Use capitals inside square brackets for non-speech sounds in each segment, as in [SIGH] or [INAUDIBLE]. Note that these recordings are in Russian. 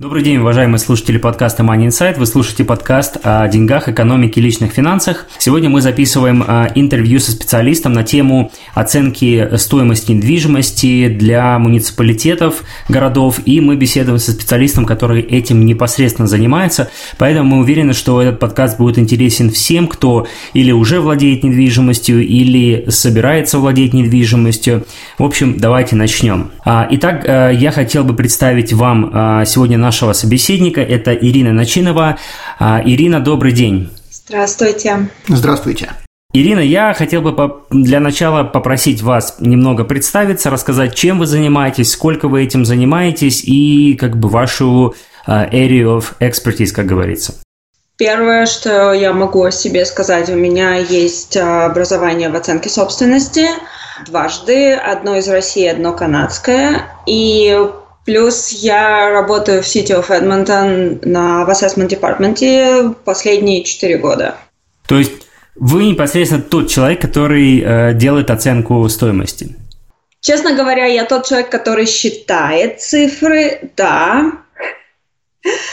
Добрый день, уважаемые слушатели подкаста Money Insight. Вы слушаете подкаст о деньгах, экономике и личных финансах. Сегодня мы записываем а, интервью со специалистом на тему оценки стоимости недвижимости для муниципалитетов, городов. И мы беседуем со специалистом, который этим непосредственно занимается. Поэтому мы уверены, что этот подкаст будет интересен всем, кто или уже владеет недвижимостью, или собирается владеть недвижимостью. В общем, давайте начнем. А, итак, а, я хотел бы представить вам сегодня нашего собеседника. Это Ирина Начинова. А, Ирина, добрый день. Здравствуйте. Здравствуйте. Ирина, я хотел бы для начала попросить вас немного представиться, рассказать, чем вы занимаетесь, сколько вы этим занимаетесь и как бы вашу а, area of expertise, как говорится. Первое, что я могу о себе сказать, у меня есть а, образование в оценке собственности дважды, одно из России, одно канадское. И Плюс я работаю в City of Edmonton на, в Assessment Department последние четыре года. То есть вы непосредственно тот человек, который э, делает оценку стоимости? Честно говоря, я тот человек, который считает цифры, да,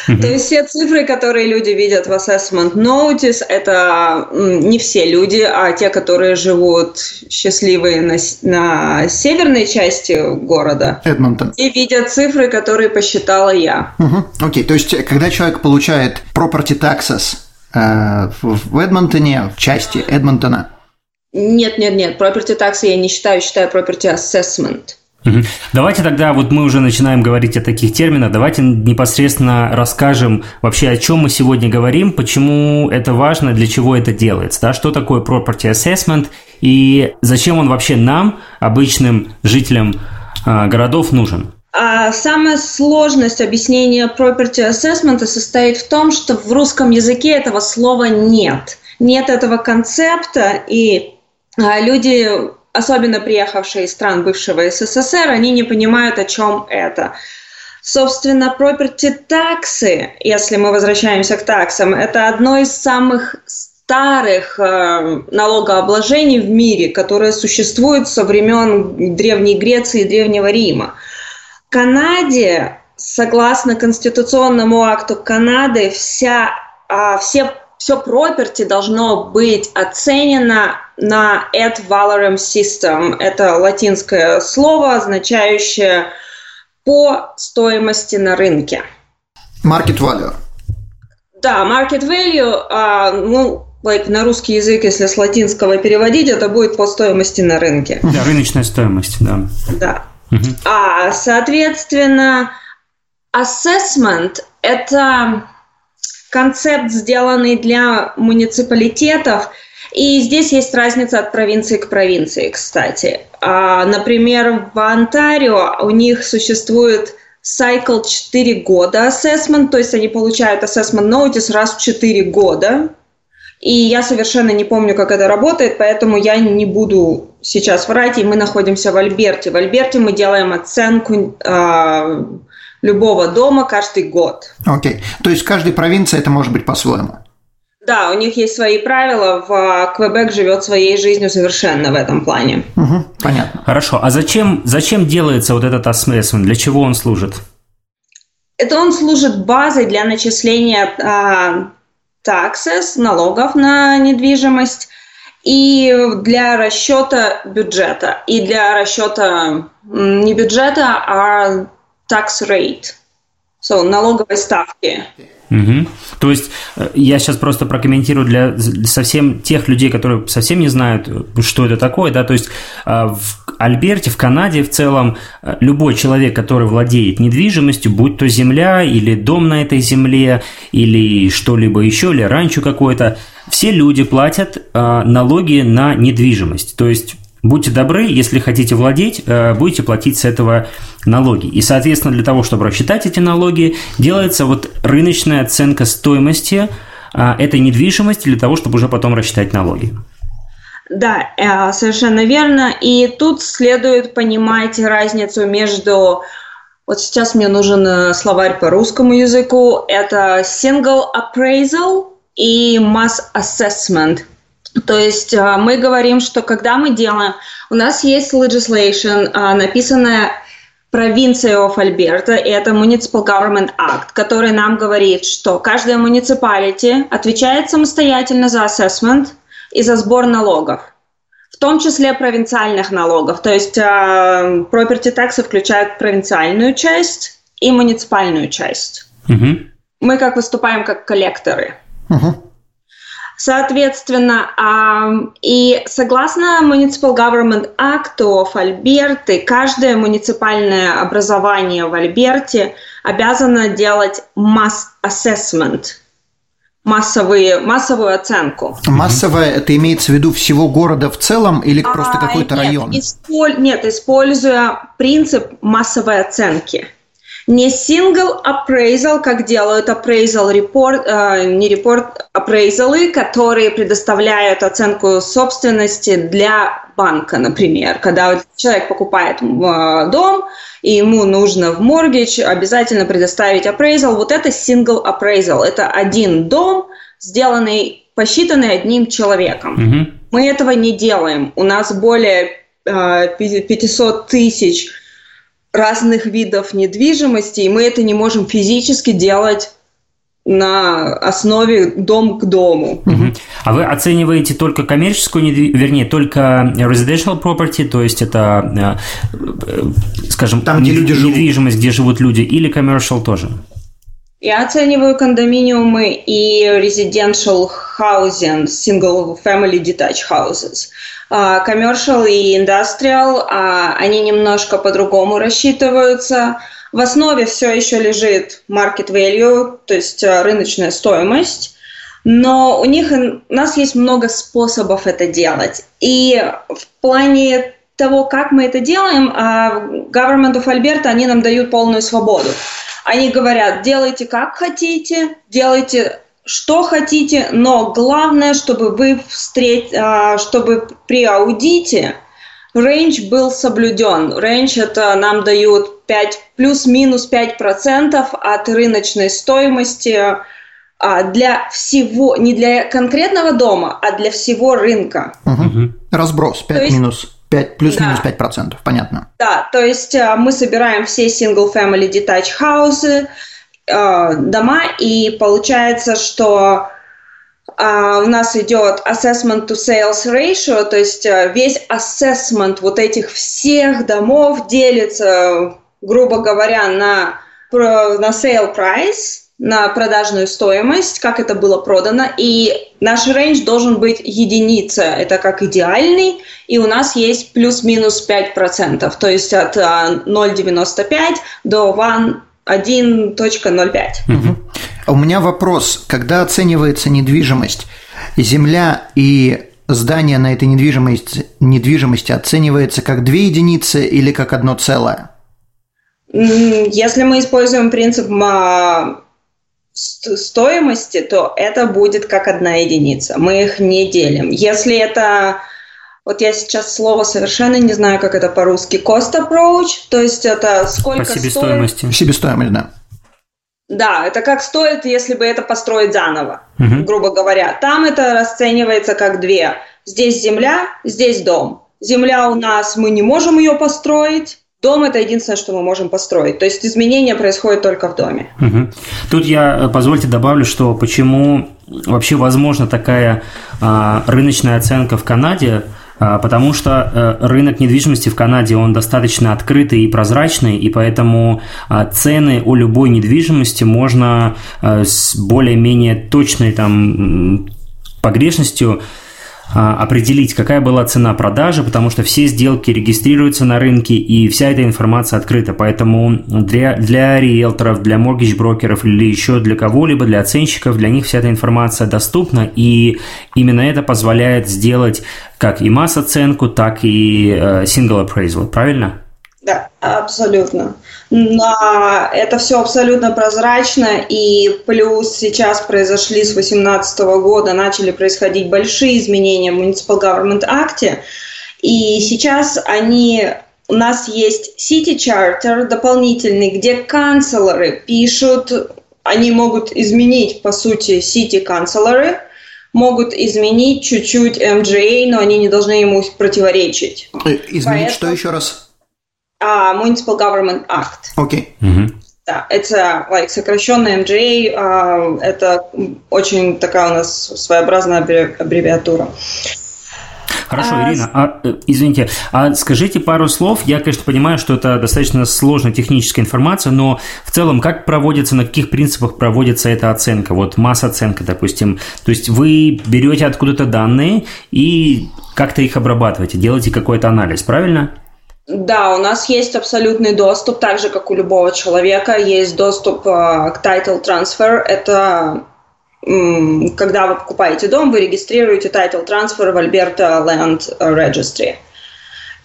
то есть все цифры, которые люди видят в Assessment Notice, это не все люди, а те, которые живут счастливые на, на северной части города. Эдмонтон. И видят цифры, которые посчитала я. Окей, то есть когда человек получает property taxes э, в Эдмонтоне, в части Эдмонтона? Нет, нет, нет, property taxes я не считаю, считаю property assessment. Давайте тогда, вот мы уже начинаем говорить о таких терминах, давайте непосредственно расскажем вообще, о чем мы сегодня говорим, почему это важно, для чего это делается, да, что такое property assessment и зачем он вообще нам, обычным жителям э, городов, нужен. А самая сложность объяснения property assessment состоит в том, что в русском языке этого слова нет. Нет этого концепта, и а, люди особенно приехавшие из стран бывшего СССР, они не понимают, о чем это. Собственно, property таксы, если мы возвращаемся к таксам, это одно из самых старых э, налогообложений в мире, которое существует со времен Древней Греции и Древнего Рима. Канаде, согласно Конституционному акту Канады, вся, э, все все property должно быть оценено на ad valorem system. Это латинское слово, означающее по стоимости на рынке. Market value. Да, market value, а, ну, like, на русский язык, если с латинского переводить, это будет по стоимости на рынке. Да, рыночная стоимость, да. Да. Угу. А, соответственно, assessment – это концепт, сделанный для муниципалитетов. И здесь есть разница от провинции к провинции, кстати. А, например, в Онтарио у них существует cycle 4 года assessment, то есть они получают assessment notice раз в 4 года. И я совершенно не помню, как это работает, поэтому я не буду сейчас врать. И мы находимся в Альберте. В Альберте мы делаем оценку э, любого дома каждый год. Окей. Okay. То есть в каждой провинции это может быть по-своему? Да, у них есть свои правила. В Квебек живет своей жизнью совершенно в этом плане. Угу, понятно. Хорошо. А зачем, зачем делается вот этот assessment? Для чего он служит? Это он служит базой для начисления а, taxes, налогов на недвижимость и для расчета бюджета. И для расчета не бюджета, а tax rate, so, налоговой ставки. Угу. То есть э, я сейчас просто прокомментирую для совсем тех людей, которые совсем не знают, что это такое, да, то есть э, в Альберте, в Канаде в целом э, любой человек, который владеет недвижимостью, будь то земля или дом на этой земле или что-либо еще, или ранчо какое-то, все люди платят налоги на недвижимость. То есть будьте добры, если хотите владеть, э, будете платить с этого налоги. И, соответственно, для того, чтобы рассчитать эти налоги, делается вот рыночная оценка стоимости а, этой недвижимости для того, чтобы уже потом рассчитать налоги. Да, э, совершенно верно. И тут следует понимать разницу между вот сейчас мне нужен э, словарь по русскому языку. Это single appraisal и mass assessment. То есть э, мы говорим, что когда мы делаем... У нас есть legislation, написанная провинцией of Альберта, и это Municipal Government Act, который нам говорит, что каждая municipality отвечает самостоятельно за assessment – и за сбор налогов, в том числе провинциальных налогов. То есть э, property tax включают провинциальную часть и муниципальную часть. Угу. Мы как выступаем как коллекторы. Угу. Соответственно, и согласно Municipal Government Act of Альберты, каждое муниципальное образование в Альберте обязано делать mass assessment – массовые, массовую оценку. Массовая это имеется в виду всего города в целом или а, просто какой-то район? Исполь, нет, используя принцип массовой оценки. Не single appraisal, как делают appraisal report, э, не репорт, appraisal, которые предоставляют оценку собственности для банка, например. Когда человек покупает э, дом, и ему нужно в mortgage обязательно предоставить appraisal. Вот это single appraisal. Это один дом, сделанный, посчитанный одним человеком. Угу. Мы этого не делаем. У нас более э, 500 тысяч разных видов недвижимости, и мы это не можем физически делать на основе дом к дому. Угу. А вы оцениваете только коммерческую, вернее, только residential property, то есть это, э, э, скажем, Там, где люди недвижимость, живут. где живут люди, или commercial тоже? Я оцениваю кондоминиумы и residential housing, single family detached houses. Uh, commercial и industrial, uh, они немножко по-другому рассчитываются. В основе все еще лежит market value, то есть uh, рыночная стоимость. Но у них, у нас есть много способов это делать. И в плане того, как мы это делаем, Government of Alberta, они нам дают полную свободу. Они говорят, делайте как хотите, делайте что хотите, но главное, чтобы вы встреч... А, чтобы при аудите рейндж был соблюден. Рейндж это нам дают 5, плюс-минус 5% от рыночной стоимости а, для всего, не для конкретного дома, а для всего рынка. Угу. Разброс 5 минус. 5, плюс-минус да. 5%, понятно. Да, то есть э, мы собираем все single-family detached houses, э, дома, и получается, что Uh, у нас идет assessment to sales ratio, то есть uh, весь assessment вот этих всех домов делится, грубо говоря, на, на sale price, на продажную стоимость, как это было продано, и наш рейндж должен быть единица, это как идеальный, и у нас есть плюс-минус 5%, то есть от 0,95 а, до 1.05. Угу. А у меня вопрос, когда оценивается недвижимость, земля и здание на этой недвижимости, недвижимости оценивается как две единицы или как одно целое? Если мы используем принцип стоимости, то это будет как одна единица. Мы их не делим. Если это вот я сейчас слово совершенно не знаю, как это по-русски. Cost approach, то есть это сколько По себестоимости. Стоит... Себестоимость, да. Да, это как стоит, если бы это построить заново, угу. грубо говоря. Там это расценивается как две. Здесь земля, здесь дом. Земля у нас, мы не можем ее построить, Дом – это единственное, что мы можем построить. То есть изменения происходят только в доме. Угу. Тут я, э, позвольте, добавлю, что почему вообще возможна такая а, рыночная оценка в Канаде, а, потому что а, рынок недвижимости в Канаде, он достаточно открытый и прозрачный, и поэтому а, цены у любой недвижимости можно а, с более-менее точной там погрешностью определить, какая была цена продажи, потому что все сделки регистрируются на рынке, и вся эта информация открыта. Поэтому для, для риэлторов, для моргидж-брокеров или еще для кого-либо, для оценщиков, для них вся эта информация доступна, и именно это позволяет сделать как и масс-оценку, так и э, single appraisal, правильно? Да, абсолютно. Но это все абсолютно прозрачно, и плюс сейчас произошли с 2018 года, начали происходить большие изменения в Municipal Government Act, и сейчас они у нас есть City Charter дополнительный, где канцлеры пишут, они могут изменить, по сути, City канцлеры, могут изменить чуть-чуть MGA, но они не должны ему противоречить. Э, изменить Поэтому... что еще раз? Uh, Municipal Government Act. Окей. Okay. Mm-hmm. Да, это like, сокращенный MGA, uh, это очень такая у нас своеобразная аббревиатура. Хорошо, а... Ирина, а, э, извините, а скажите пару слов. Я, конечно, понимаю, что это достаточно сложная техническая информация, но в целом, как проводится, на каких принципах проводится эта оценка? Вот масс-оценка, допустим. То есть вы берете откуда-то данные и как-то их обрабатываете, делаете какой-то анализ, правильно? Да, у нас есть абсолютный доступ, так же, как у любого человека. Есть доступ э, к title transfer. Это когда вы покупаете дом, вы регистрируете title transfer в Alberta Land Registry.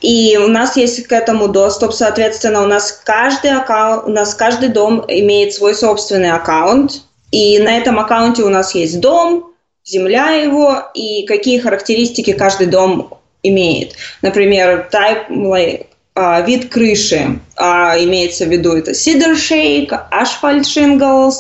И у нас есть к этому доступ, соответственно, у нас каждый аккаунт, у нас каждый дом имеет свой собственный аккаунт, и на этом аккаунте у нас есть дом, земля его и какие характеристики каждый дом имеет. Например, type, а, вид крыши, а, имеется в виду это cedar shake, asphalt shingles,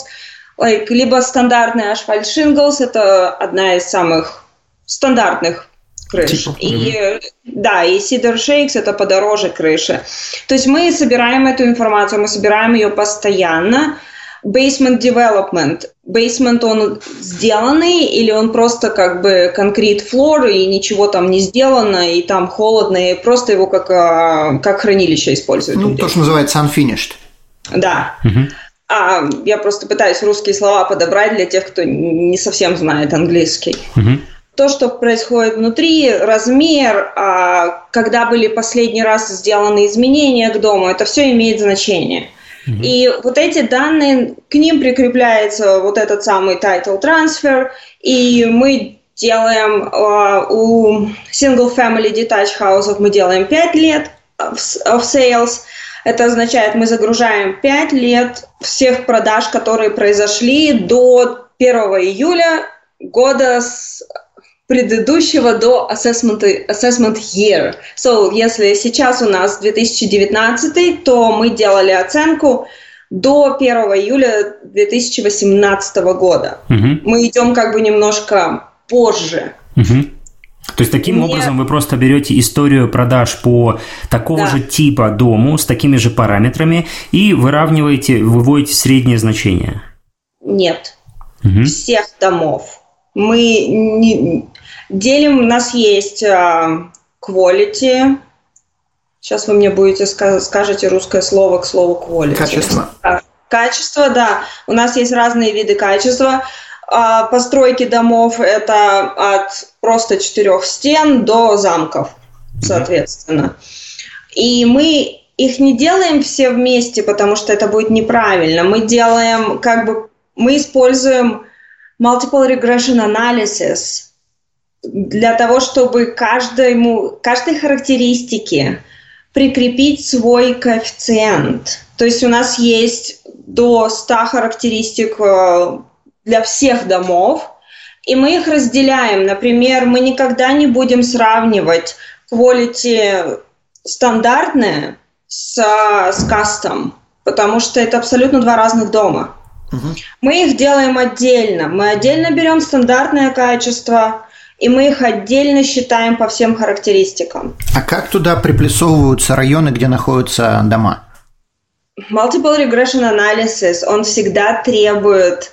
like, либо стандартный asphalt shingles, это одна из самых стандартных крыш. Типа, и. Да, и Cedar Shakes это подороже крыши. То есть мы собираем эту информацию, мы собираем ее постоянно, basement development. Basement он сделанный или он просто как бы конкрет флор и ничего там не сделано, и там холодно, и просто его как, а, как хранилище используют. Ну, то, что называется unfinished. Да. Угу. А, я просто пытаюсь русские слова подобрать для тех, кто не совсем знает английский. Угу. То, что происходит внутри, размер, а, когда были последний раз сделаны изменения к дому, это все имеет значение. И вот эти данные, к ним прикрепляется вот этот самый title transfer, и мы делаем uh, у single family detached houses мы делаем 5 лет of, of sales. Это означает, мы загружаем 5 лет всех продаж, которые произошли до 1 июля года с предыдущего до assessment, assessment year. So, если сейчас у нас 2019, то мы делали оценку до 1 июля 2018 года. Угу. Мы идем как бы немножко позже. Угу. То есть таким Нет. образом вы просто берете историю продаж по такого да. же типа дому с такими же параметрами и выравниваете, выводите среднее значение? Нет. Угу. Всех домов. Мы не, Делим, у нас есть uh, quality. Сейчас вы мне будете скажете русское слово к слову quality. Качество. А, качество, да. У нас есть разные виды качества. А, постройки домов это от просто четырех стен до замков, соответственно. И мы их не делаем все вместе, потому что это будет неправильно. Мы делаем как бы мы используем multiple regression analysis для того, чтобы каждому, каждой характеристике прикрепить свой коэффициент. То есть у нас есть до 100 характеристик э, для всех домов, и мы их разделяем. Например, мы никогда не будем сравнивать quality стандартное с, с custom, потому что это абсолютно два разных дома. Угу. Мы их делаем отдельно. Мы отдельно берем стандартное качество, и мы их отдельно считаем по всем характеристикам. А как туда приплюсовываются районы, где находятся дома? Multiple Regression Analysis, он всегда требует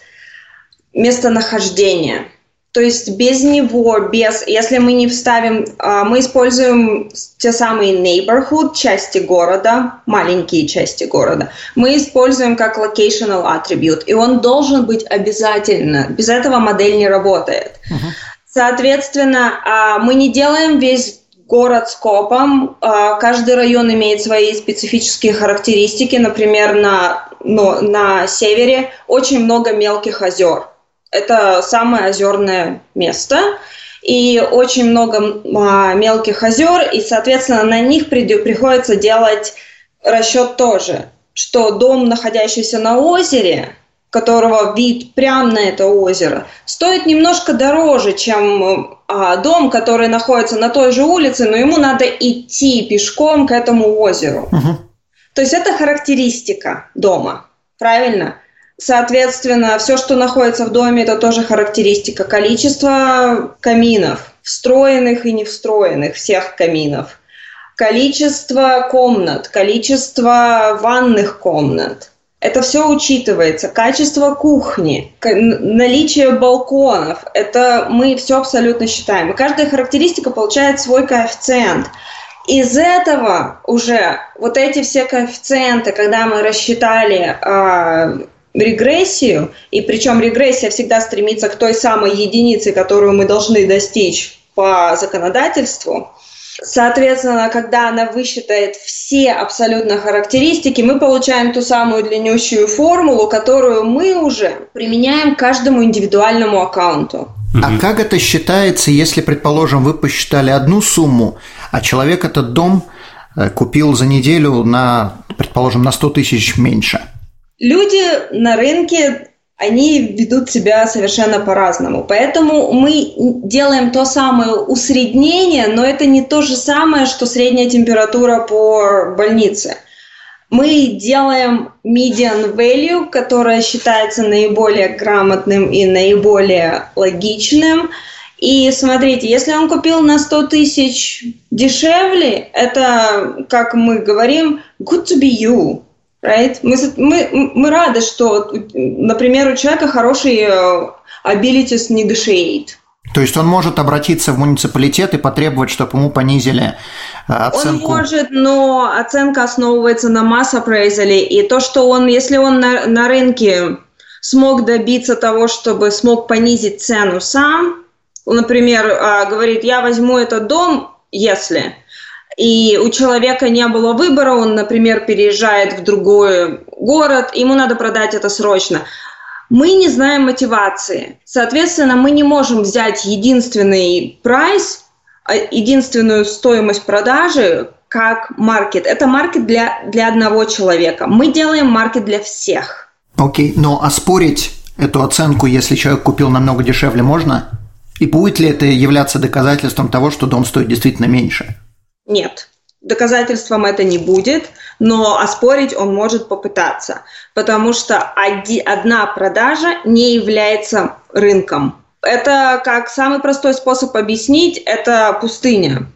местонахождения. То есть без него, без, если мы не вставим, а, мы используем те самые neighborhood части города, маленькие части города, мы используем как locational attribute, и он должен быть обязательно. Без этого модель не работает. Uh-huh. Соответственно, а, мы не делаем весь город скопом. А, каждый район имеет свои специфические характеристики. Например, на, ну, на севере очень много мелких озер. Это самое озерное место. И очень много а, мелких озер, и, соответственно, на них приходится делать расчет тоже, что дом, находящийся на озере, которого вид прямо на это озеро, стоит немножко дороже, чем а, дом, который находится на той же улице, но ему надо идти пешком к этому озеру. Угу. То есть это характеристика дома, правильно? Соответственно, все, что находится в доме, это тоже характеристика. Количество каминов, встроенных и не встроенных, всех каминов. Количество комнат, количество ванных комнат – это все учитывается. Качество кухни, наличие балконов. Это мы все абсолютно считаем. И каждая характеристика получает свой коэффициент. Из этого уже вот эти все коэффициенты, когда мы рассчитали э, регрессию, и причем регрессия всегда стремится к той самой единице, которую мы должны достичь по законодательству, Соответственно, когда она высчитает все абсолютно характеристики, мы получаем ту самую длиннющую формулу, которую мы уже применяем к каждому индивидуальному аккаунту. А как это считается, если, предположим, вы посчитали одну сумму, а человек этот дом э, купил за неделю на, предположим, на 100 тысяч меньше? Люди на рынке они ведут себя совершенно по-разному. Поэтому мы делаем то самое усреднение, но это не то же самое, что средняя температура по больнице. Мы делаем median value, которое считается наиболее грамотным и наиболее логичным. И смотрите, если он купил на 100 тысяч дешевле, это, как мы говорим, good to be you. Right? Мы, мы, мы рады, что, например, у человека хороший uh, abilities negotiate. То есть он может обратиться в муниципалитет и потребовать, чтобы ему понизили э, оценку? Он может, но оценка основывается на масс appraisal, и то, что он, если он на, на рынке смог добиться того, чтобы смог понизить цену сам, например, э, говорит, я возьму этот дом, если и у человека не было выбора, он, например, переезжает в другой город, ему надо продать это срочно. Мы не знаем мотивации. Соответственно, мы не можем взять единственный прайс, а, единственную стоимость продажи как маркет. Это маркет для, для одного человека. Мы делаем маркет для всех. Окей, okay. но оспорить эту оценку, если человек купил намного дешевле, можно? И будет ли это являться доказательством того, что дом стоит действительно меньше? Нет. Доказательством это не будет, но оспорить он может попытаться, потому что одна продажа не является рынком. Это как самый простой способ объяснить, это пустыня.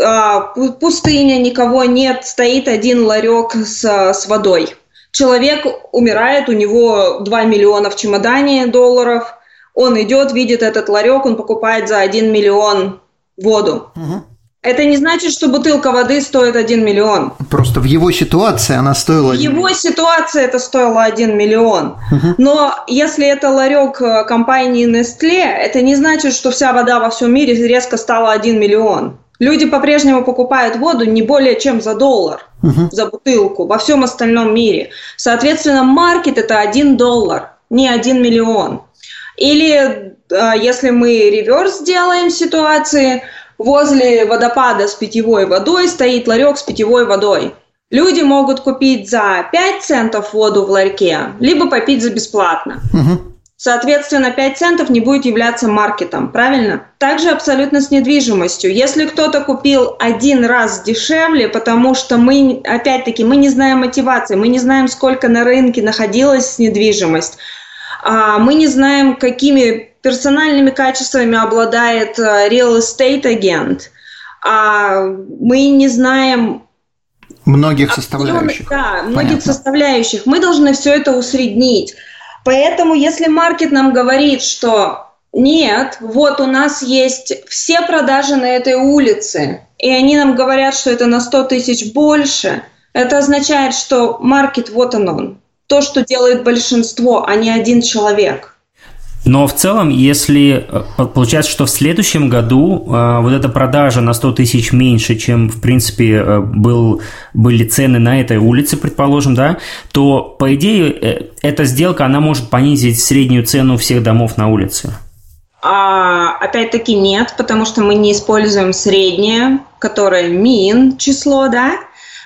А, пустыня, никого нет, стоит один ларек с, с водой. Человек умирает, у него 2 миллиона в чемодане долларов, он идет, видит этот ларек, он покупает за 1 миллион воду. Угу. Это не значит, что бутылка воды стоит 1 миллион. Просто в его ситуации она стоила... В его ситуации это стоило 1 миллион. Угу. Но если это ларек э, компании Nestle, это не значит, что вся вода во всем мире резко стала 1 миллион. Люди по-прежнему покупают воду не более чем за доллар угу. за бутылку во всем остальном мире. Соответственно, маркет это 1 доллар, не 1 миллион. Или э, если мы реверс сделаем ситуации, возле водопада с питьевой водой стоит ларек с питьевой водой. Люди могут купить за 5 центов воду в ларьке, либо попить за бесплатно. Угу. Соответственно, 5 центов не будет являться маркетом, правильно? Также абсолютно с недвижимостью. Если кто-то купил один раз дешевле, потому что мы, опять-таки, мы не знаем мотивации, мы не знаем, сколько на рынке находилась недвижимость, мы не знаем, какими персональными качествами обладает э, real estate агент, а мы не знаем многих составляющих. Да, многих Понятно. составляющих. Мы должны все это усреднить. Поэтому, если маркет нам говорит, что нет, вот у нас есть все продажи на этой улице, и они нам говорят, что это на 100 тысяч больше, это означает, что маркет вот он он. То, что делает большинство, а не один человек. Но в целом, если э, получается, что в следующем году э, вот эта продажа на 100 тысяч меньше, чем, в принципе, э, был, были цены на этой улице, предположим, да, то, по идее, э, эта сделка, она может понизить среднюю цену всех домов на улице. А, опять-таки нет, потому что мы не используем среднее, которое mean число, да,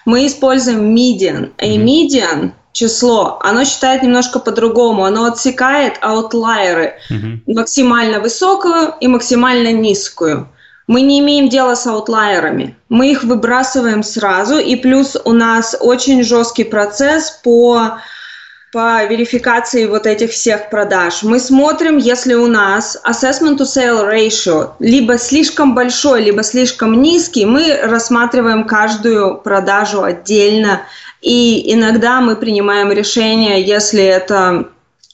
мы используем median. И median число, оно считает немножко по-другому. Оно отсекает аутлайеры, угу. максимально высокую и максимально низкую. Мы не имеем дела с аутлайерами. Мы их выбрасываем сразу, и плюс у нас очень жесткий процесс по по верификации вот этих всех продаж. Мы смотрим, если у нас assessment to sale ratio либо слишком большой, либо слишком низкий, мы рассматриваем каждую продажу отдельно. И иногда мы принимаем решение, если это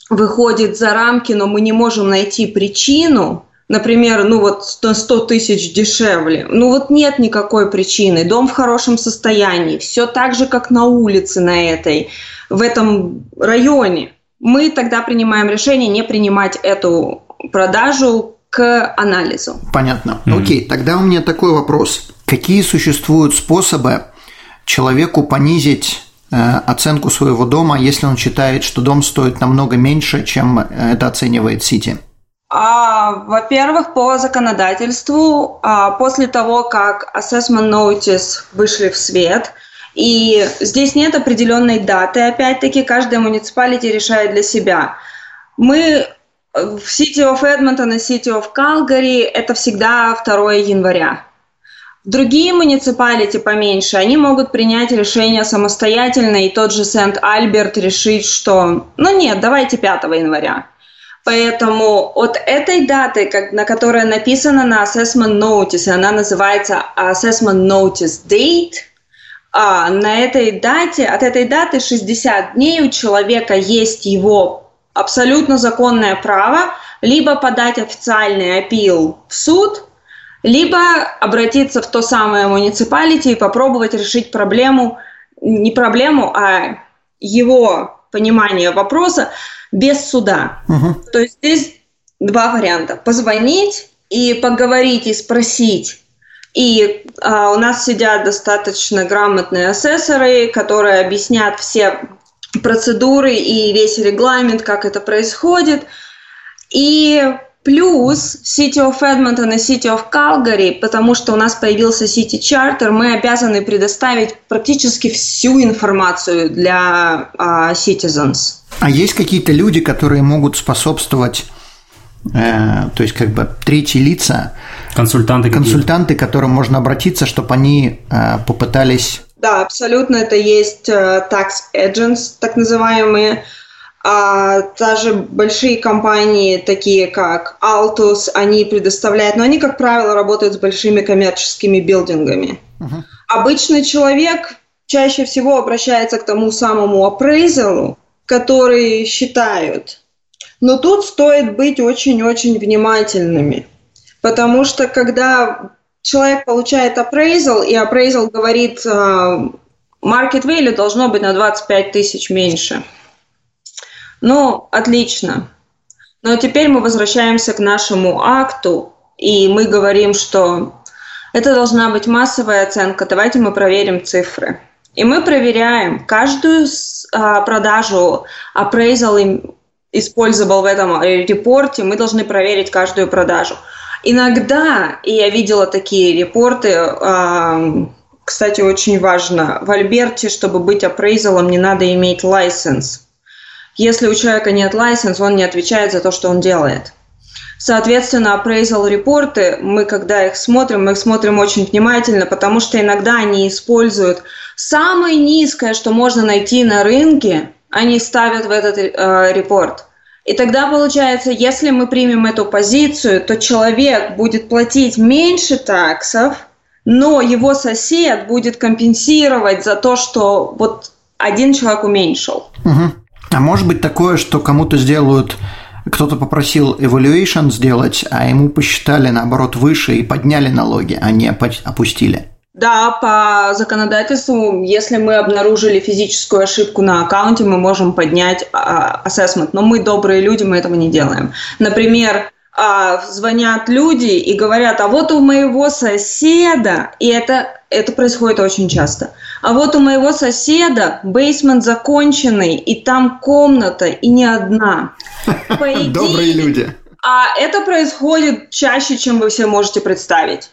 выходит за рамки, но мы не можем найти причину, например, ну вот на 100 тысяч дешевле, ну вот нет никакой причины, дом в хорошем состоянии, все так же, как на улице на этой, в этом районе, мы тогда принимаем решение не принимать эту продажу к анализу. Понятно. Mm-hmm. Окей, тогда у меня такой вопрос. Какие существуют способы человеку понизить э, оценку своего дома, если он считает, что дом стоит намного меньше, чем это оценивает Сити? А, во-первых, по законодательству, а, после того, как assessment notice вышли в свет, и здесь нет определенной даты, опять-таки, каждая муниципалити решает для себя. Мы э, в City of Edmonton и City of Calgary это всегда 2 января. Другие муниципалити поменьше, они могут принять решение самостоятельно, и тот же Сент-Альберт решить, что, ну нет, давайте 5 января. Поэтому от этой даты, как, на которой написано на Assessment Notice, она называется Assessment Notice Date, а на этой дате, от этой даты 60 дней у человека есть его абсолютно законное право либо подать официальный апил в суд, либо обратиться в то самое муниципалити и попробовать решить проблему, не проблему, а его понимание вопроса без суда. Угу. То есть здесь два варианта. Позвонить и поговорить и спросить. И а, у нас сидят достаточно грамотные асессоры, которые объяснят все процедуры и весь регламент, как это происходит. И Плюс City of Edmonton и City of Calgary, потому что у нас появился City Charter, мы обязаны предоставить практически всю информацию для uh, citizens. А есть какие-то люди, которые могут способствовать, э, то есть как бы третьи лица, консультанты, консультанты, к которым можно обратиться, чтобы они э, попытались да, абсолютно это есть uh, tax agents, так называемые, а даже большие компании, такие как Altus, они предоставляют, но они, как правило, работают с большими коммерческими билдингами. Uh-huh. Обычный человек чаще всего обращается к тому самому апрейзалу, который считают. Но тут стоит быть очень-очень внимательными, потому что когда человек получает апрейзал, и апрейзал говорит, а, market value должно быть на 25 тысяч меньше – ну, отлично. Но теперь мы возвращаемся к нашему акту, и мы говорим, что это должна быть массовая оценка. Давайте мы проверим цифры. И мы проверяем каждую а, продажу appraisal использовал в этом репорте, мы должны проверить каждую продажу. Иногда, и я видела такие репорты, а, кстати, очень важно, в Альберте, чтобы быть апрейзалом, не надо иметь license. Если у человека нет license, он не отвечает за то, что он делает. Соответственно, appraisal репорты, мы когда их смотрим, мы их смотрим очень внимательно, потому что иногда они используют самое низкое, что можно найти на рынке, они ставят в этот э, репорт. И тогда получается, если мы примем эту позицию, то человек будет платить меньше таксов, но его сосед будет компенсировать за то, что вот один человек уменьшил. Угу. А может быть такое, что кому-то сделают кто-то попросил evaluation сделать, а ему посчитали наоборот выше и подняли налоги, а не опустили. Да, по законодательству, если мы обнаружили физическую ошибку на аккаунте, мы можем поднять ассессмент, но мы добрые люди, мы этого не делаем. Например, а, звонят люди и говорят, а вот у моего соседа, и это, это происходит очень часто, а вот у моего соседа бейсмент законченный, и там комната, и не одна. [LAUGHS] Добрые люди. А это происходит чаще, чем вы все можете представить.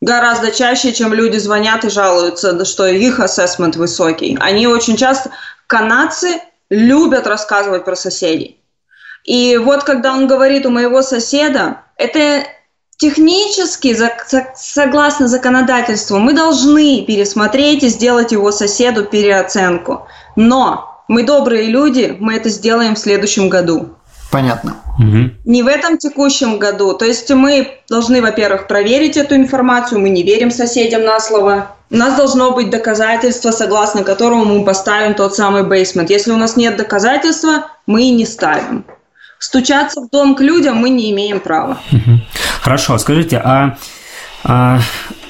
Гораздо чаще, чем люди звонят и жалуются, что их ассессмент высокий. Они очень часто, канадцы любят рассказывать про соседей. И вот когда он говорит у моего соседа, это технически, согласно законодательству, мы должны пересмотреть и сделать его соседу переоценку. Но мы добрые люди, мы это сделаем в следующем году. Понятно. Угу. Не в этом текущем году. То есть мы должны, во-первых, проверить эту информацию, мы не верим соседям на слово. У нас должно быть доказательство, согласно которому мы поставим тот самый бейсмент. Если у нас нет доказательства, мы и не ставим. Стучаться в дом к людям мы не имеем права. Хорошо, скажите, а, а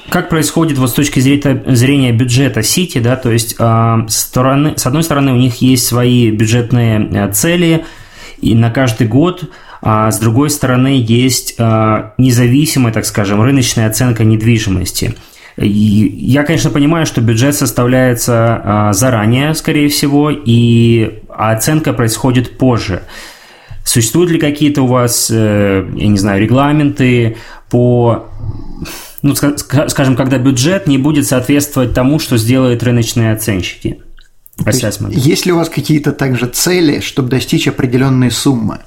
как происходит вот с точки зрения, зрения бюджета Сити, да, то есть а, стороны, с одной стороны у них есть свои бюджетные э, цели и на каждый год, а с другой стороны есть а, независимая, так скажем, рыночная оценка недвижимости. Я, конечно, понимаю, что бюджет составляется а, заранее, скорее всего, и оценка происходит позже. Существуют ли какие-то у вас, э, я не знаю, регламенты по ну, скажем, когда бюджет не будет соответствовать тому, что сделают рыночные оценщики? Assessment. Есть ли у вас какие-то также цели, чтобы достичь определенной суммы?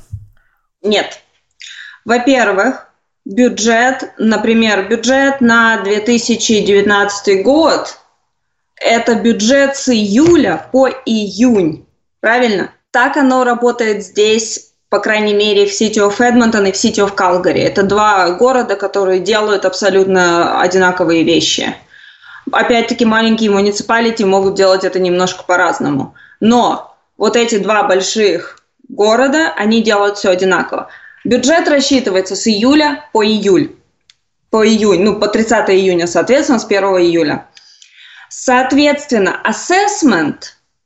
Нет. Во-первых, бюджет, например, бюджет на 2019 год – это бюджет с июля по июнь, правильно? Так оно работает здесь по крайней мере, в City of Edmonton и в City of Calgary. Это два города, которые делают абсолютно одинаковые вещи. Опять-таки, маленькие муниципалити могут делать это немножко по-разному. Но вот эти два больших города, они делают все одинаково. Бюджет рассчитывается с июля по июль. По июнь, ну, по 30 июня, соответственно, с 1 июля. Соответственно, assessment,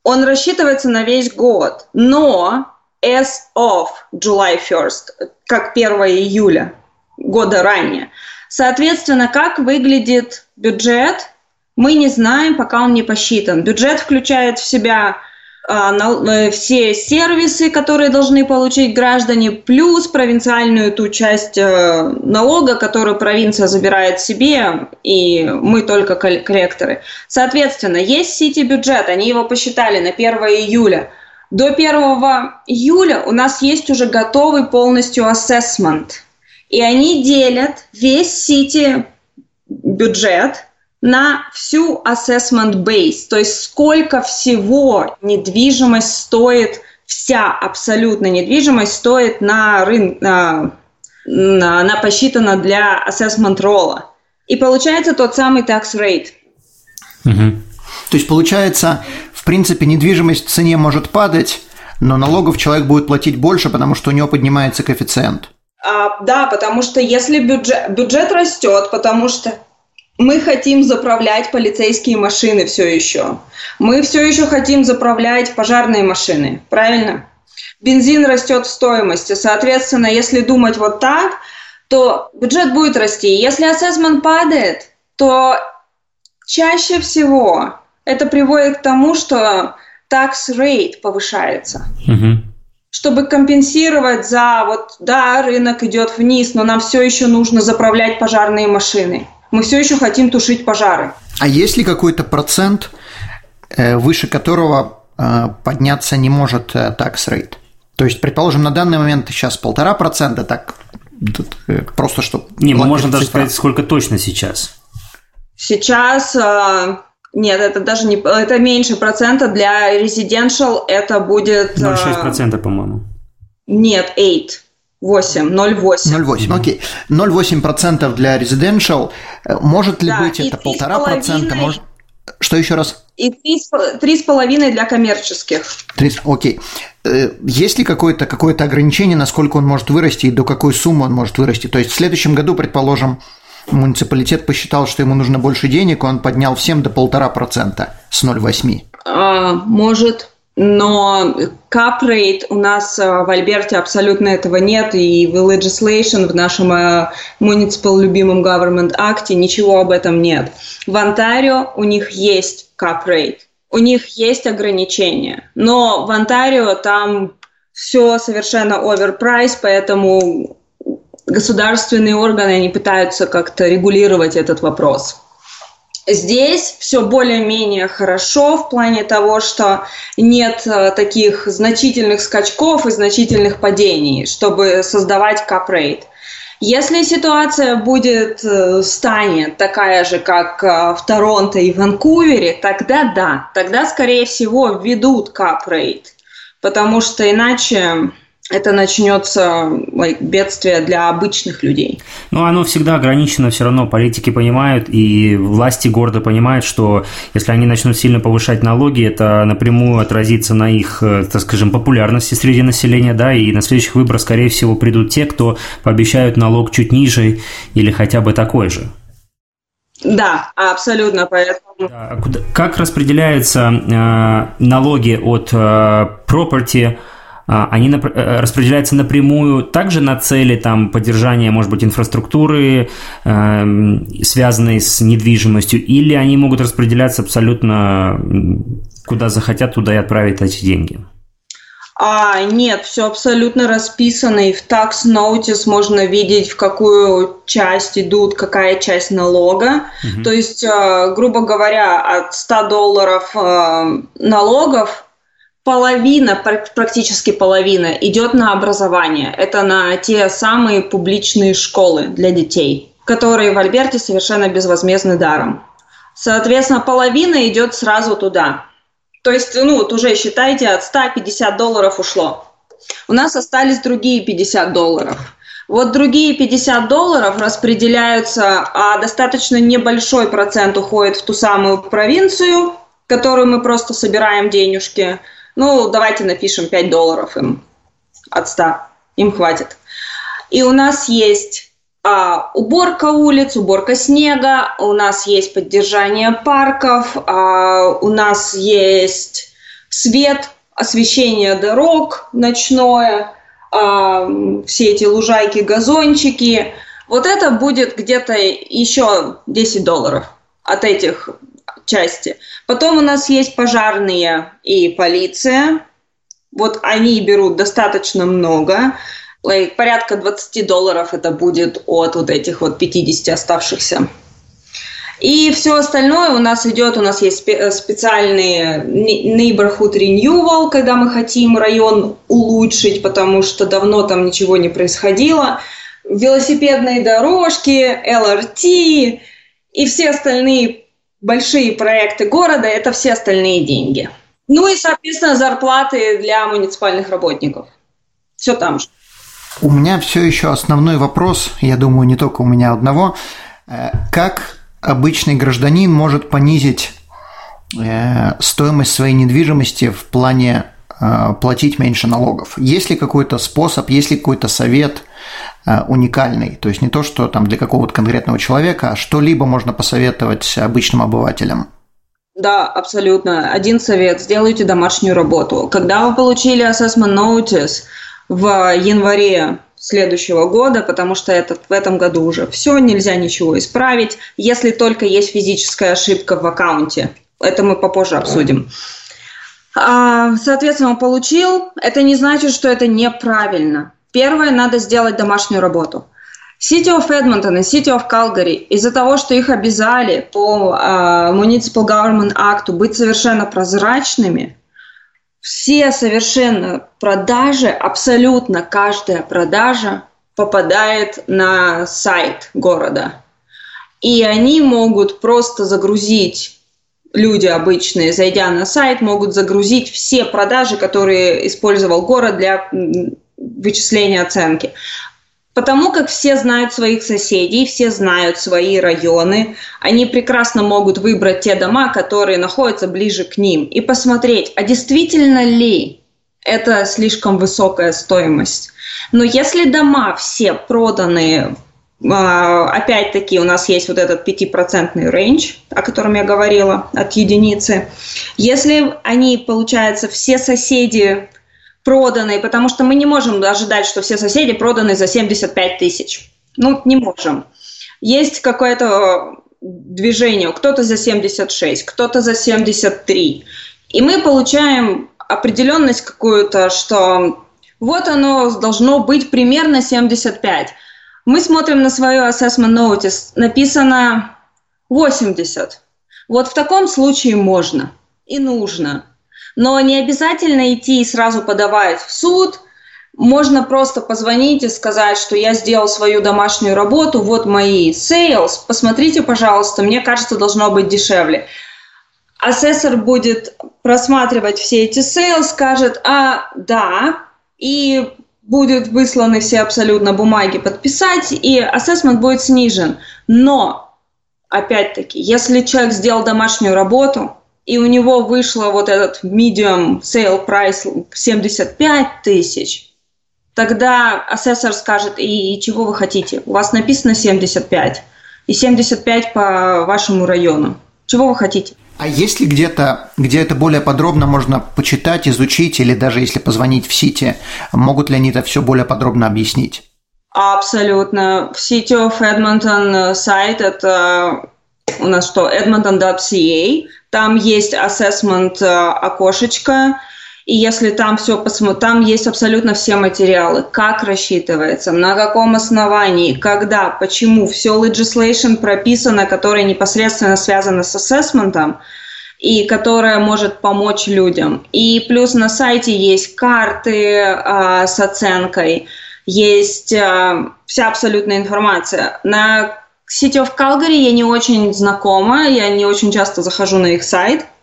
он рассчитывается на весь год, но as of July 1st, как 1 июля года ранее. Соответственно, как выглядит бюджет, мы не знаем, пока он не посчитан. Бюджет включает в себя а, э, все сервисы, которые должны получить граждане, плюс провинциальную ту часть э, налога, которую провинция забирает себе, и мы только коллекторы. Соответственно, есть сити-бюджет, они его посчитали на 1 июля – до 1 июля у нас есть уже готовый полностью ассессмент. И они делят весь сити бюджет на всю assessment base, то есть сколько всего недвижимость стоит, вся абсолютно недвижимость стоит на рынке, на, на, на посчитана для assessment ролла. И получается тот самый tax rate. Угу. То есть получается в принципе, недвижимость в цене может падать, но налогов человек будет платить больше, потому что у него поднимается коэффициент. А, да, потому что если бюджет, бюджет растет, потому что мы хотим заправлять полицейские машины все еще. Мы все еще хотим заправлять пожарные машины, правильно? Бензин растет в стоимости. Соответственно, если думать вот так, то бюджет будет расти. Если ассессмент падает, то чаще всего это приводит к тому, что tax rate повышается. Угу. Чтобы компенсировать за вот, да, рынок идет вниз, но нам все еще нужно заправлять пожарные машины. Мы все еще хотим тушить пожары. А есть ли какой-то процент, э, выше которого э, подняться не может э, tax rate? То есть, предположим, на данный момент сейчас полтора процента, так просто что. Не, мы можем даже сказать, сколько точно сейчас. Сейчас нет, это даже не... Это меньше процента. Для residential это будет... 0,6%, по-моему. Нет, 8. 8, 0,8. 0,8, окей. 0,8% для residential. Может ли да, быть это полтора процента? Может... Что еще раз? И три с половиной для коммерческих. 3, окей. Э, есть ли какое-то какое ограничение, насколько он может вырасти и до какой суммы он может вырасти? То есть в следующем году, предположим, муниципалитет посчитал, что ему нужно больше денег, он поднял всем до полтора процента с 0,8. А, может, но rate у нас а, в Альберте абсолютно этого нет, и в legislation, в нашем uh, municipal любимом government акте ничего об этом нет. В Онтарио у них есть rate, у них есть ограничения, но в Онтарио там все совершенно overpriced, поэтому государственные органы они пытаются как-то регулировать этот вопрос. Здесь все более-менее хорошо в плане того, что нет э, таких значительных скачков и значительных падений, чтобы создавать капрейт. Если ситуация будет, э, станет такая же, как э, в Торонто и Ванкувере, тогда да, тогда, скорее всего, введут капрейт, потому что иначе это начнется like, бедствие для обычных людей. Но оно всегда ограничено, все равно политики понимают, и власти города понимают, что если они начнут сильно повышать налоги, это напрямую отразится на их, э, так скажем, популярности среди населения, да, и на следующих выборах, скорее всего, придут те, кто пообещают налог чуть ниже или хотя бы такой же. Да, абсолютно, поэтому. Как распределяются э, налоги от э, property они э, распределяются напрямую также на цели там, поддержания, может быть, инфраструктуры, эм, связанной с недвижимостью, или они могут распределяться абсолютно куда захотят, туда и отправить эти деньги? А, нет, все абсолютно расписано, и в tax notice можно видеть, в какую часть идут, какая часть налога. Угу. То есть, э, грубо говоря, от 100 долларов э, налогов половина, практически половина идет на образование. Это на те самые публичные школы для детей, которые в Альберте совершенно безвозмездны даром. Соответственно, половина идет сразу туда. То есть, ну, вот уже считайте, от 150 долларов ушло. У нас остались другие 50 долларов. Вот другие 50 долларов распределяются, а достаточно небольшой процент уходит в ту самую провинцию, которую мы просто собираем денежки – ну, давайте напишем 5 долларов им от 100. Им хватит. И у нас есть а, уборка улиц, уборка снега, у нас есть поддержание парков, а, у нас есть свет, освещение дорог ночное, а, все эти лужайки, газончики. Вот это будет где-то еще 10 долларов от этих части. Потом у нас есть пожарные и полиция. Вот они берут достаточно много. Порядка 20 долларов это будет от вот этих вот 50 оставшихся. И все остальное у нас идет, у нас есть специальный neighborhood renewal, когда мы хотим район улучшить, потому что давно там ничего не происходило. Велосипедные дорожки, LRT и все остальные большие проекты города – это все остальные деньги. Ну и, соответственно, зарплаты для муниципальных работников. Все там же. У меня все еще основной вопрос, я думаю, не только у меня одного. Э, как обычный гражданин может понизить э, стоимость своей недвижимости в плане э, платить меньше налогов? Есть ли какой-то способ, есть ли какой-то совет – уникальный. То есть не то, что там для какого-то конкретного человека, а что-либо можно посоветовать обычным обывателям. Да, абсолютно. Один совет. Сделайте домашнюю работу. Когда вы получили assessment notice в январе следующего года, потому что этот, в этом году уже все, нельзя ничего исправить, если только есть физическая ошибка в аккаунте. Это мы попозже обсудим. А, соответственно, получил. Это не значит, что это неправильно. Первое, надо сделать домашнюю работу. City of Edmonton и City of Calgary из-за того, что их обязали по uh, Municipal Government Act быть совершенно прозрачными, все совершенно продажи, абсолютно каждая продажа попадает на сайт города. И они могут просто загрузить, люди обычные, зайдя на сайт, могут загрузить все продажи, которые использовал город для вычисления оценки. Потому как все знают своих соседей, все знают свои районы, они прекрасно могут выбрать те дома, которые находятся ближе к ним, и посмотреть, а действительно ли это слишком высокая стоимость. Но если дома все проданы а, опять-таки у нас есть вот этот 5% рейндж, о котором я говорила, от единицы. Если они, получается, все соседи проданы, потому что мы не можем ожидать, что все соседи проданы за 75 тысяч. Ну, не можем. Есть какое-то движение, кто-то за 76, кто-то за 73. И мы получаем определенность какую-то, что вот оно должно быть примерно 75. Мы смотрим на свою assessment notice, написано 80. Вот в таком случае можно и нужно. Но не обязательно идти и сразу подавать в суд. Можно просто позвонить и сказать, что я сделал свою домашнюю работу, вот мои sales, посмотрите, пожалуйста, мне кажется, должно быть дешевле. Ассессор будет просматривать все эти sales, скажет, а, да, и будут высланы все абсолютно бумаги подписать, и ассессмент будет снижен. Но, опять-таки, если человек сделал домашнюю работу, и у него вышло вот этот medium sale price 75 тысяч, тогда ассессор скажет, и, и чего вы хотите? У вас написано 75, и 75 по вашему району. Чего вы хотите? А есть ли где-то, где это более подробно можно почитать, изучить, или даже если позвонить в Сити, могут ли они это все более подробно объяснить? Абсолютно. В City of Edmonton сайт это у нас что, edmonton.ca, там есть assessment э, окошечко, и если там все посмотреть, там есть абсолютно все материалы, как рассчитывается, на каком основании, когда, почему, все legislation прописано, которое непосредственно связано с ассессментом, и которая может помочь людям. И плюс на сайте есть карты а, с оценкой, есть а, вся абсолютная информация. На City of Calgary я не очень знакома, я не очень часто захожу на их сайт –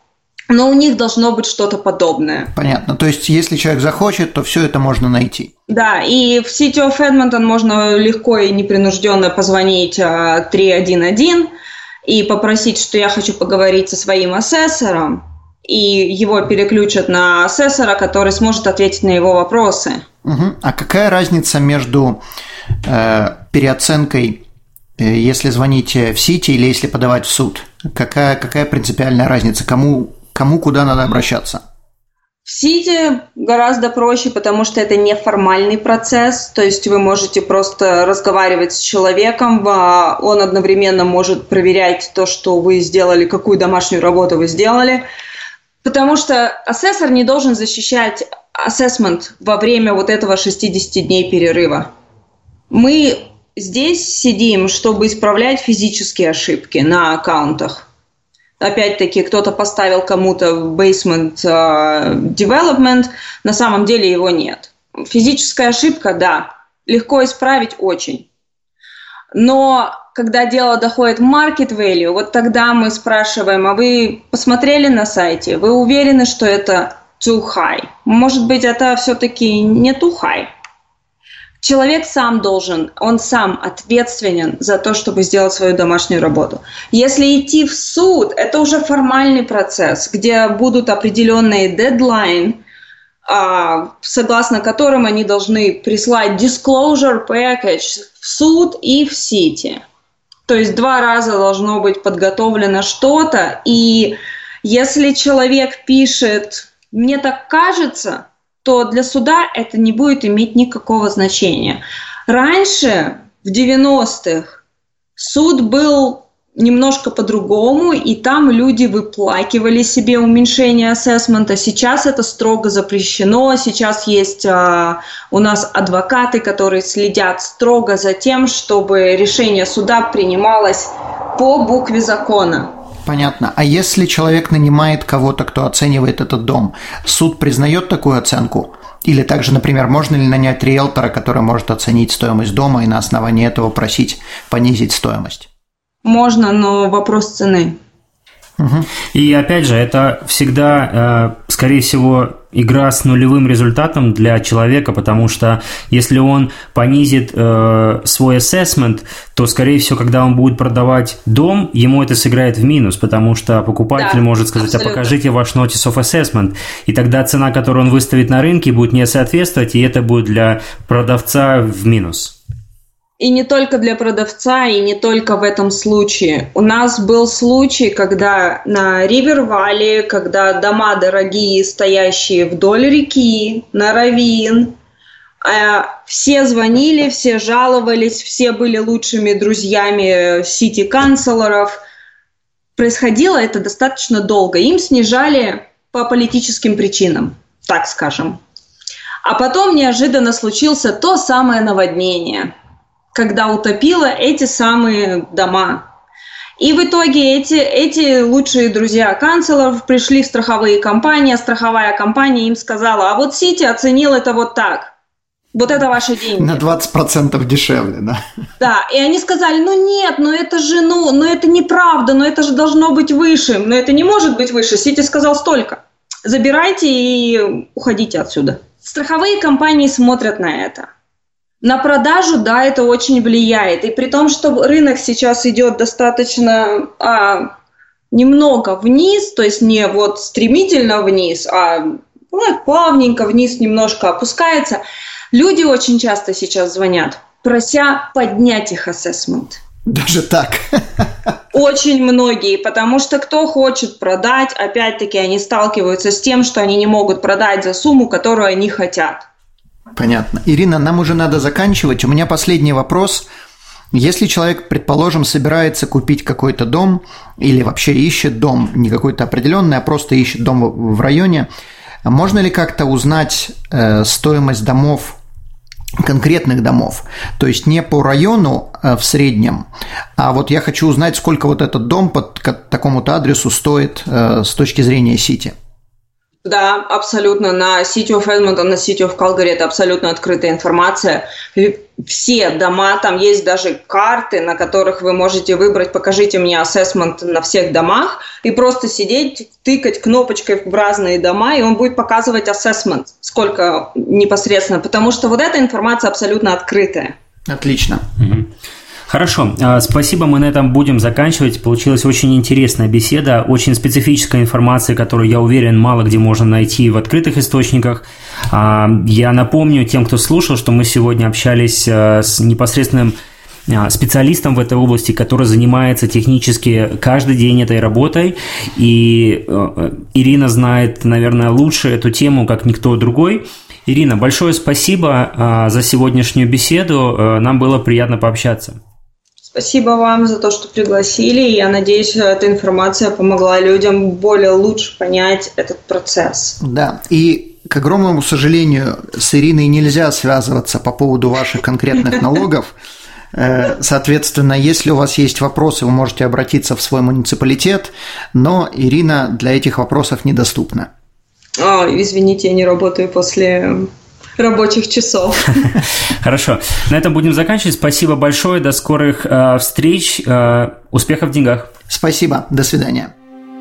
но у них должно быть что-то подобное. Понятно. То есть, если человек захочет, то все это можно найти. Да, и в City of Edmonton можно легко и непринужденно позвонить 311 а, и попросить, что я хочу поговорить со своим асессором, и его переключат на асессора, который сможет ответить на его вопросы. Угу. А какая разница между э, переоценкой, если звоните в Сити или если подавать в суд? Какая, какая принципиальная разница? Кому Кому куда надо обращаться? В Сиде гораздо проще, потому что это неформальный процесс, то есть вы можете просто разговаривать с человеком, он одновременно может проверять то, что вы сделали, какую домашнюю работу вы сделали, потому что асессор не должен защищать ассессмент во время вот этого 60 дней перерыва. Мы здесь сидим, чтобы исправлять физические ошибки на аккаунтах опять-таки кто-то поставил кому-то в basement uh, development, на самом деле его нет. Физическая ошибка, да, легко исправить очень. Но когда дело доходит market value, вот тогда мы спрашиваем, а вы посмотрели на сайте, вы уверены, что это too high? Может быть, это все-таки не too high? Человек сам должен, он сам ответственен за то, чтобы сделать свою домашнюю работу. Если идти в суд, это уже формальный процесс, где будут определенные дедлайн, а, согласно которым они должны прислать disclosure package в суд и в сити. То есть два раза должно быть подготовлено что-то, и если человек пишет «мне так кажется», то для суда это не будет иметь никакого значения. Раньше, в 90-х, суд был немножко по-другому, и там люди выплакивали себе уменьшение ассессмента. Сейчас это строго запрещено. Сейчас есть а, у нас адвокаты, которые следят строго за тем, чтобы решение суда принималось по букве закона. Понятно. А если человек нанимает кого-то, кто оценивает этот дом, суд признает такую оценку? Или также, например, можно ли нанять риэлтора, который может оценить стоимость дома и на основании этого просить понизить стоимость? Можно, но вопрос цены. И опять же, это всегда, э, скорее всего, игра с нулевым результатом для человека, потому что если он понизит э, свой assessment, то, скорее всего, когда он будет продавать дом, ему это сыграет в минус, потому что покупатель да, может сказать, «А абсолютно. а покажите ваш notice of assessment, и тогда цена, которую он выставит на рынке, будет не соответствовать, и это будет для продавца в минус. И не только для продавца, и не только в этом случае. У нас был случай, когда на Ривер-Валли, когда дома дорогие, стоящие вдоль реки, на Равин, э, все звонили, все жаловались, все были лучшими друзьями сити-канцлеров. Происходило это достаточно долго. Им снижали по политическим причинам, так скажем. А потом неожиданно случился то самое наводнение – когда утопила эти самые дома. И в итоге эти, эти лучшие друзья канцлеров пришли в страховые компании, а страховая компания им сказала, а вот Сити оценил это вот так. Вот это ваши деньги. На 20% дешевле, да? Да, и они сказали, ну нет, ну это же, ну, ну это неправда, ну это же должно быть выше, но это не может быть выше. Сити сказал столько. Забирайте и уходите отсюда. Страховые компании смотрят на это. На продажу, да, это очень влияет. И при том, что рынок сейчас идет достаточно а, немного вниз, то есть не вот стремительно вниз, а ну, плавненько вниз немножко опускается, люди очень часто сейчас звонят, прося поднять их ассессмент. Даже так? Очень многие, потому что кто хочет продать, опять-таки они сталкиваются с тем, что они не могут продать за сумму, которую они хотят. Понятно. Ирина, нам уже надо заканчивать. У меня последний вопрос. Если человек, предположим, собирается купить какой-то дом или вообще ищет дом, не какой-то определенный, а просто ищет дом в районе, можно ли как-то узнать э, стоимость домов конкретных домов, то есть не по району э, в среднем, а вот я хочу узнать, сколько вот этот дом по такому-то адресу стоит э, с точки зрения Сити. Да, абсолютно. На City of Edmonton, на City of Calgary это абсолютно открытая информация. Все дома, там есть даже карты, на которых вы можете выбрать, покажите мне ассессмент на всех домах, и просто сидеть, тыкать кнопочкой в разные дома, и он будет показывать ассессмент, сколько непосредственно, потому что вот эта информация абсолютно открытая. Отлично. Угу. Хорошо, а, спасибо, мы на этом будем заканчивать. Получилась очень интересная беседа, очень специфическая информация, которую, я уверен, мало где можно найти в открытых источниках. А, я напомню тем, кто слушал, что мы сегодня общались а, с непосредственным специалистом в этой области, который занимается технически каждый день этой работой. И Ирина знает, наверное, лучше эту тему, как никто другой. Ирина, большое спасибо за сегодняшнюю беседу. Нам было приятно пообщаться. Спасибо вам за то, что пригласили. Я надеюсь, эта информация помогла людям более лучше понять этот процесс. Да, и к огромному сожалению, с Ириной нельзя связываться по поводу ваших конкретных [LAUGHS] налогов. Э, соответственно, если у вас есть вопросы, вы можете обратиться в свой муниципалитет, но Ирина для этих вопросов недоступна. О, извините, я не работаю после рабочих часов. [LAUGHS] Хорошо. На этом будем заканчивать. Спасибо большое. До скорых э, встреч. Э, успехов в деньгах. Спасибо. До свидания.